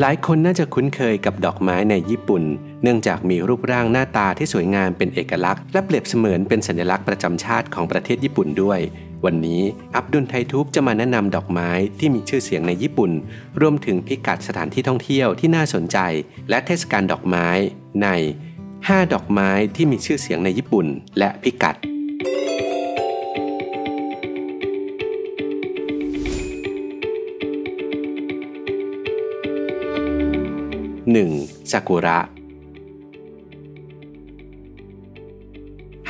หลายคนน่าจะคุ้นเคยกับดอกไม้ในญี่ปุ่น เนื่องจากมีรูปร่างหน้าตาที่สวยงามเป็นเอกลักษณ์ และเปรียบเสมือนเป็นสัญลักษณ์ประจำชาติของประเทศญี่ปุ่นด้วย วันนี้อับดุลไททูบจะมาแนะนำดอกไม้ที่มีชื่อเสียงในญี่ปุ่น รวมถึงพิกัดสถานที่ท่องเที่ยวที่น่าสนใจ และเทศกาลดอกไม้ใน 5 ดอกไม้ที่มีชื่อเสียงในญี่ปุ่น และพิกัด 1. ซากุระ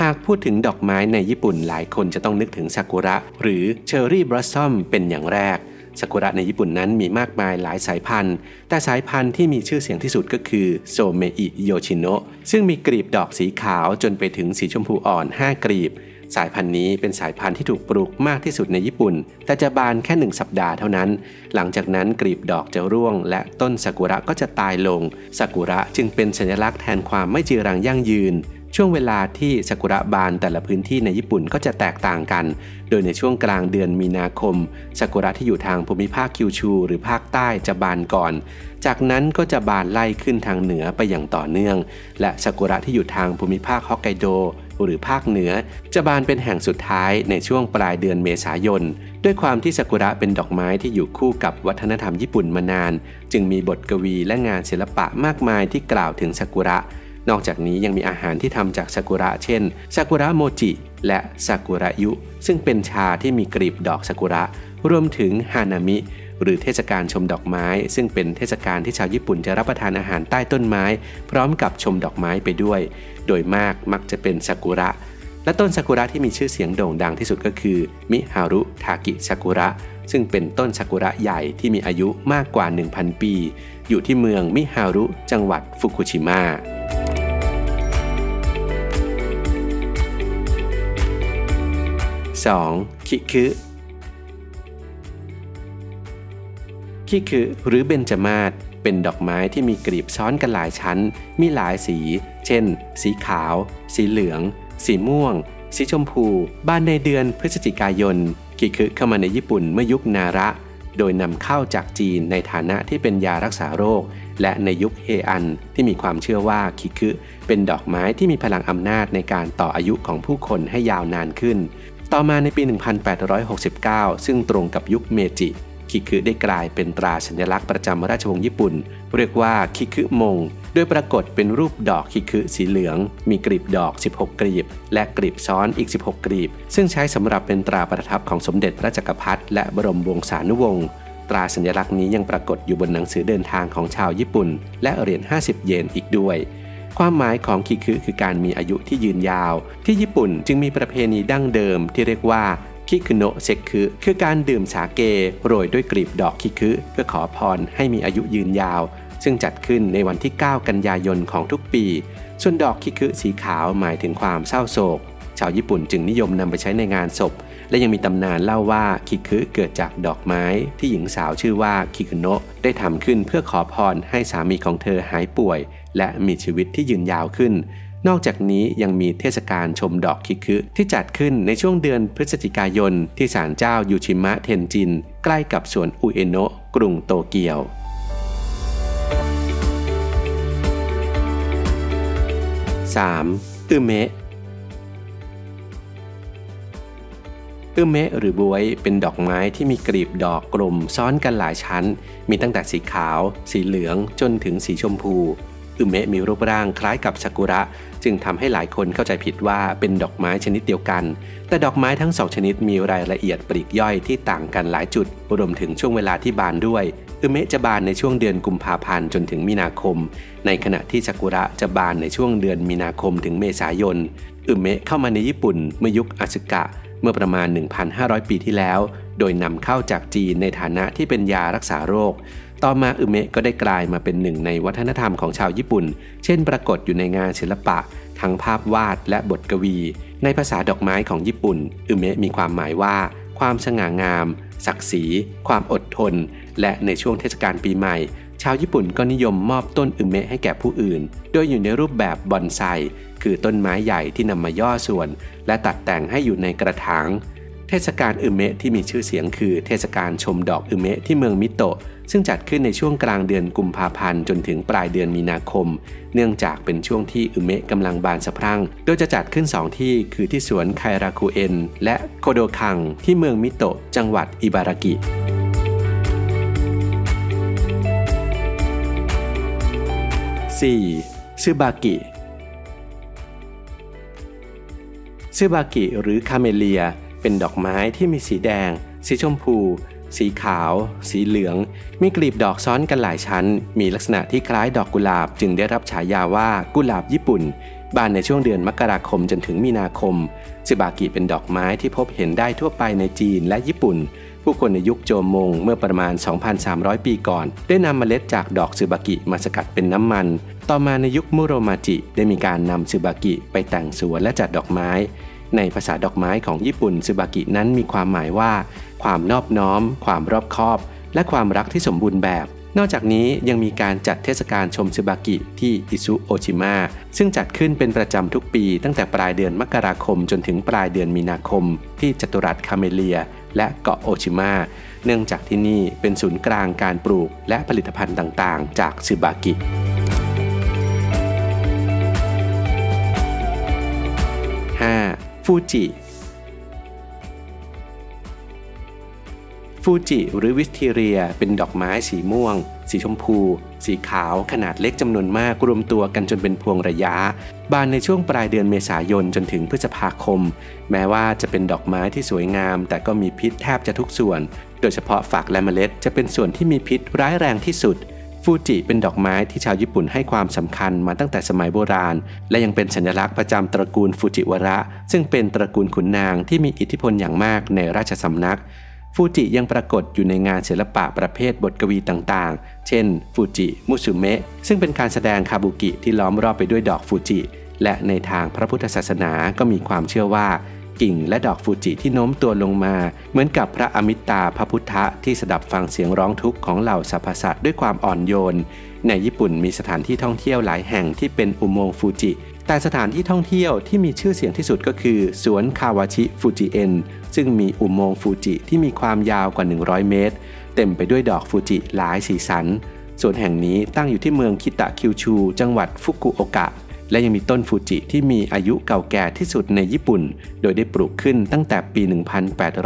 หากพูดถึงดอกไม้ในญี่ปุ่นหลายคนจะต้องนึกถึงซากุระ หรือเชอร์รี่บลัซซัมเป็นอย่างแรกซากุระในญี่ปุ่นนั้นมีมากมายหลายสายพันธุ์ แต่สายพันธุ์ที่มีชื่อเสียงที่สุดก็คือโซเมอิโยชิโนะซึ่งมีกลีบดอกสีขาวจนไปถึงสีชมพูอ่อน 5 กลีบ สายพันธุ์นี้เป็นสายพันธุ์ที่ถูกปลูกมากที่สุดในญี่ปุ่น แต่จะบานแค่หนึ่งสัปดาห์เท่านั้น หลังจากนั้นกลีบดอกจะร่วง และต้นซากุระก็จะตายลงซากุระจึงเป็นสัญลักษณ์แทนความไม่จีรังยั่งยืน ช่วงเวลาที่ซากุระบานแต่ละพื้นที่ในญี่ปุ่นก็จะแตกต่างกัน โดยในช่วงกลางเดือนมีนาคมซากุระที่อยู่ทางภูมิภาคคิวชูหรือภาคใต้จะบานก่อนจากนั้นก็จะบานไล่ขึ้นทางเหนือไปอย่างต่อเนื่อง และซากุระที่อยู่ทางภูมิภาคฮอกไกโด หรือภาคเหนือ จะบานเป็นแห่งสุดท้ายในช่วงปลายเดือนเมษายน ด้วยความที่ซากุระเป็นดอกไม้ที่อยู่คู่กับวัฒนธรรมญี่ปุ่นมานาน จึงมีบทกวีและงานศิลปะมากมายที่กล่าวถึงซากุระ นอกจากนี้ยังมีอาหารที่ทำจากซากุระ เช่นซากุระโมจิและซากุระยุ ซึ่งเป็นชาที่มีกลีบดอกซากุระ รวมถึงฮานามิ หรือเทศกาลชมดอกไม้ ซึ่งเป็นเทศกาลที่ชาวญี่ปุ่นจะรับประทานอาหารใต้ต้นไม้ พร้อมกับชมดอกไม้ไปด้วย โดยมากมักจะเป็นซากุระ และต้นซากุระที่มีชื่อเสียงโด่งดังที่สุดก็คือมิฮารุทากิซากุระ ซึ่งเป็นต้นซากุระใหญ่ที่มีอายุมากกว่า 1,000 ปี อยู่ที่เมืองมิฮารุ จังหวัดฟุกุชิมะ 2. คิคือ คิคือหรือเบญจมาศเป็นดอกไม้ที่มีกลีบซ้อนกันหลายชั้น มีหลายสี เช่น สีขาว สีเหลือง สีม่วง สีชมพู บานในเดือนพฤศจิกายนคิคือเข้ามาในญี่ปุ่นเมื่อยุคนาระ โดยนำเข้าจากจีนในฐานะที่เป็นยารักษาโรค และในยุคเฮอันที่มีความเชื่อว่าคิคือ เป็นดอกไม้ที่มีพลังอำนาจในการต่ออายุของผู้คนให้ยาวนานขึ้น ต่อมาในปี 1869 ซึ่งตรงกับยุคเมจิ คิคือได้กลายเป็นตราสัญลักษณ์ประจำราชวงศ์ญี่ปุ่น เรียกว่าคิคือมง โดยปรากฏเป็นรูปดอกคิคือสีเหลือง มีกลีบดอก 16 กลีบ และกลีบซ้อนอีก 16 กลีบ ซึ่งใช้สำหรับเป็นตราประทับของสมเด็จพระจักรพรรดิและบรมวงศานุวงศ์ตราสัญลักษณ์นี้ยังปรากฏอยู่บนหนังสือเดินทางของชาวญี่ปุ่น และเหรียญ 50 เยนอีกด้วยความหมายของคิคือคือการมีอายุที่ยืนยาว ที่ญี่ปุ่นจึงมีประเพณีดั้งเดิมที่เรียกว่า คิคุโนะเซคุคือการดื่มสาเกโรยด้วยกลีบดอกคิคุเพื่อขอพรให้มีอายุยืนยาว ซึ่งจัดขึ้นในวันที่ 9 กันยายนของทุกปี ส่วนดอกคิคุสีขาวหมายถึงความเศร้าโศก ชาวญี่ปุ่นจึงนิยมนำไปใช้ในงานศพ และยังมีตำนานเล่าว่าคิคุเกิดจากดอกไม้ ที่หญิงสาวชื่อว่าคิคุโนะได้ทำขึ้นเพื่อขอพรให้สามีของเธอหายป่วย และมีชีวิตที่ยืนยาวขึ้น นอกจากนี้ยังมีเทศกาลชมดอกคิคุที่จัดขึ้นในช่วงเดือนพฤศจิกายนที่ศาลเจ้ายูชิมะเทนจิน ใกล้กับสวนอุเอโนะกรุงโตเกียว 3. อึเมะอึเมะหรือบวยเป็นดอกไม้ที่มีกลีบดอกกลมซ้อนกันหลายชั้น มีตั้งแต่สีขาว สีเหลืองจนถึงสีชมพู อึเมะมีรูปร่างคล้ายกับซากุระ จึงทำให้หลายคนเข้าใจผิดว่าเป็นดอกไม้ชนิดเดียวกัน แต่ดอกไม้ทั้งสองชนิดมีรายละเอียดปลีกย่อยที่ต่างกันหลายจุด รวมถึงช่วงเวลาที่บานด้วยอึเมะจะบานในช่วงเดือนกุมภาพันธ์จนถึงมีนาคม ในขณะที่ซากุระจะบานในช่วงเดือนมีนาคมถึงเมษายนอึเมะเข้ามาในญี่ปุ่นเมื่อยุคอาสึกะเมื่อประมาณ 1,500 ปีที่แล้ว โดยนำเข้าจากจีนในฐานะที่เป็นยารักษาโรค ต่อมาอึเมะก็ได้กลายมาเป็นหนึ่งในวัฒนธรรมของชาวญี่ปุ่น เช่นปรากฏอยู่ในงานศิลปะ ทั้งภาพวาดและบทกวี ในภาษาดอกไม้ของญี่ปุ่นอึเมะมีความหมายว่า ความสง่างาม ศักดิ์ศรี ความอดทน และในช่วงเทศกาลปีใหม่ ชาวญี่ปุ่นก็นิยมมอบต้นอึเมะให้แก่ผู้อื่น โดยอยู่ในรูปแบบบอนไซ คือต้นไม้ใหญ่ที่นำมาย่อส่วน และตัดแต่งให้อยู่ในกระถาง เทศกาลอึเมะที่มีชื่อเสียงคือเทศกาลชมดอกอึเมะที่เมืองมิโตะ ซึ่งจัดขึ้นในช่วงกลางเดือนกุมภาพันธ์จนถึงปลายเดือนมีนาคม เนื่องจากเป็นช่วงที่อึเมะกำลังบานสะพรั่ง โดยจะจัดขึ้น 2 ที่คือที่สวนไคราคุเอ็นและโคโดคัง ที่เมืองมิโตะ จังหวัดอิบารากิ 4. ซึบากิซึบากิหรือคาเมเลีย เป็นดอกไม้ที่มีสีแดง สีชมพู สีขาว สีเหลือง มีกลีบดอกซ้อนกันหลายชั้น มีลักษณะที่คล้ายดอกกุหลาบ จึงได้รับฉายาว่ากุหลาบญี่ปุ่น บานในช่วงเดือนมกราคมจนถึงมีนาคมซึบากิเป็นดอกไม้ที่พบเห็นได้ทั่วไปในจีนและญี่ปุ่น ผู้คนในยุคโจมงเมื่อประมาณ 2,300 ปีก่อน ได้นำเมล็ดจากดอกซึบากิมาสกัดเป็นน้ำมัน ต่อมาในยุคมุโรมาจิได้มีการนำซึบากิไปแต่งสวนและจัดดอกไม้ ในภาษาดอกไม้ของญี่ปุ่นซึบากินั้นมีความหมายว่า ความนอบน้อม ความรอบคอบ และความรักที่สมบูรณ์แบบ นอกจากนี้ยังมีการจัดเทศกาลชมซึบากิที่อิซุโอชิมะซึ่งจัดขึ้นเป็นประจำทุกปี ตั้งแต่ปลายเดือนมกราคมจนถึงปลายเดือนมีนาคม ที่จัตุรัสคาเมเลีย และเกาะโอชิมะเนื่องจากที่นี่เป็นศูนย์กลางการปลูกและผลิตภัณฑ์ต่างๆ จากซึบากิ ฟูจิฟูจิหรือวิสทีเรีย เป็นดอกไม้สีม่วง สีชมพู สีขาวขนาดเล็กจำนวนมากรวมตัวกันจนเป็นพวงระยะ บานในช่วงปลายเดือนเมษายนจนถึงพฤษภาคม แม้ว่าจะเป็นดอกไม้ที่สวยงาม แต่ก็มีพิษแทบจะทุกส่วน โดยเฉพาะฝักและเมล็ดจะเป็นส่วนที่มีพิษร้ายแรงที่สุด ฟูจิเป็นดอกไม้ที่ชาวญี่ปุ่นให้ความสำคัญมาตั้งแต่สมัยโบราณ และยังเป็นสัญลักษณ์ประจำตระกูลฟูจิวระ ซึ่งเป็นตระกูลขุนนางที่มีอิทธิพลอย่างมากในราชสำนัก ฟูจิยังปรากฏอยู่ในงานศิลปะประเภทบทกวีต่างๆ เช่น ฟูจิมุสุเมะซึ่งเป็นการแสดงคาบุกิที่ล้อมรอบไปด้วยดอกฟูจิ และในทางพระพุทธศาสนาก็มีความเชื่อว่า กิ่งและดอกฟูจิที่โน้มตัวลงมา เหมือนกับพระอมิตาพระพุทธะที่สดับฟังเสียงร้องทุกข์ของเหล่าสรรพสัตว์ด้วยความอ่อนโยน ในญี่ปุ่นมีสถานที่ท่องเที่ยวหลายแห่งที่เป็นอุโมงค์ฟูจิ แต่สถานที่ท่องเที่ยวที่มีชื่อเสียงที่สุดก็คือ สวนคาวาชิฟูจิเอ็นซึ่งมีอุโมงค์ฟูจิที่มีความยาวกว่า 100 เมตร เต็มไปด้วยดอกฟูจิหลายสีสันสวนแห่งนี้ตั้งอยู่ที่เมืองคิตะคิวชู จังหวัดฟุกุโอกะ และยังมีต้นฟูจิที่มีอายุเก่าแก่ที่สุดในญี่ปุ่น โดยได้ปลูกขึ้นตั้งแต่ปี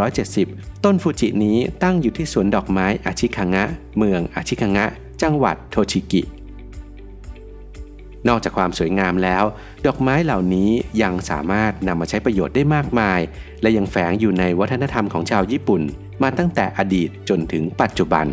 1870 ต้นฟูจินี้ตั้งอยู่ที่สวนดอกไม้อาชิคังะ เมืองอาชิคังะ จังหวัดโทชิกิ นอกจากความสวยงามแล้ว ดอกไม้เหล่านี้ยังสามารถนำมาใช้ประโยชน์ได้มากมาย และยังแฝงอยู่ในวัฒนธรรมของชาวญี่ปุ่น มาตั้งแต่อดีตจนถึงปัจจุบัน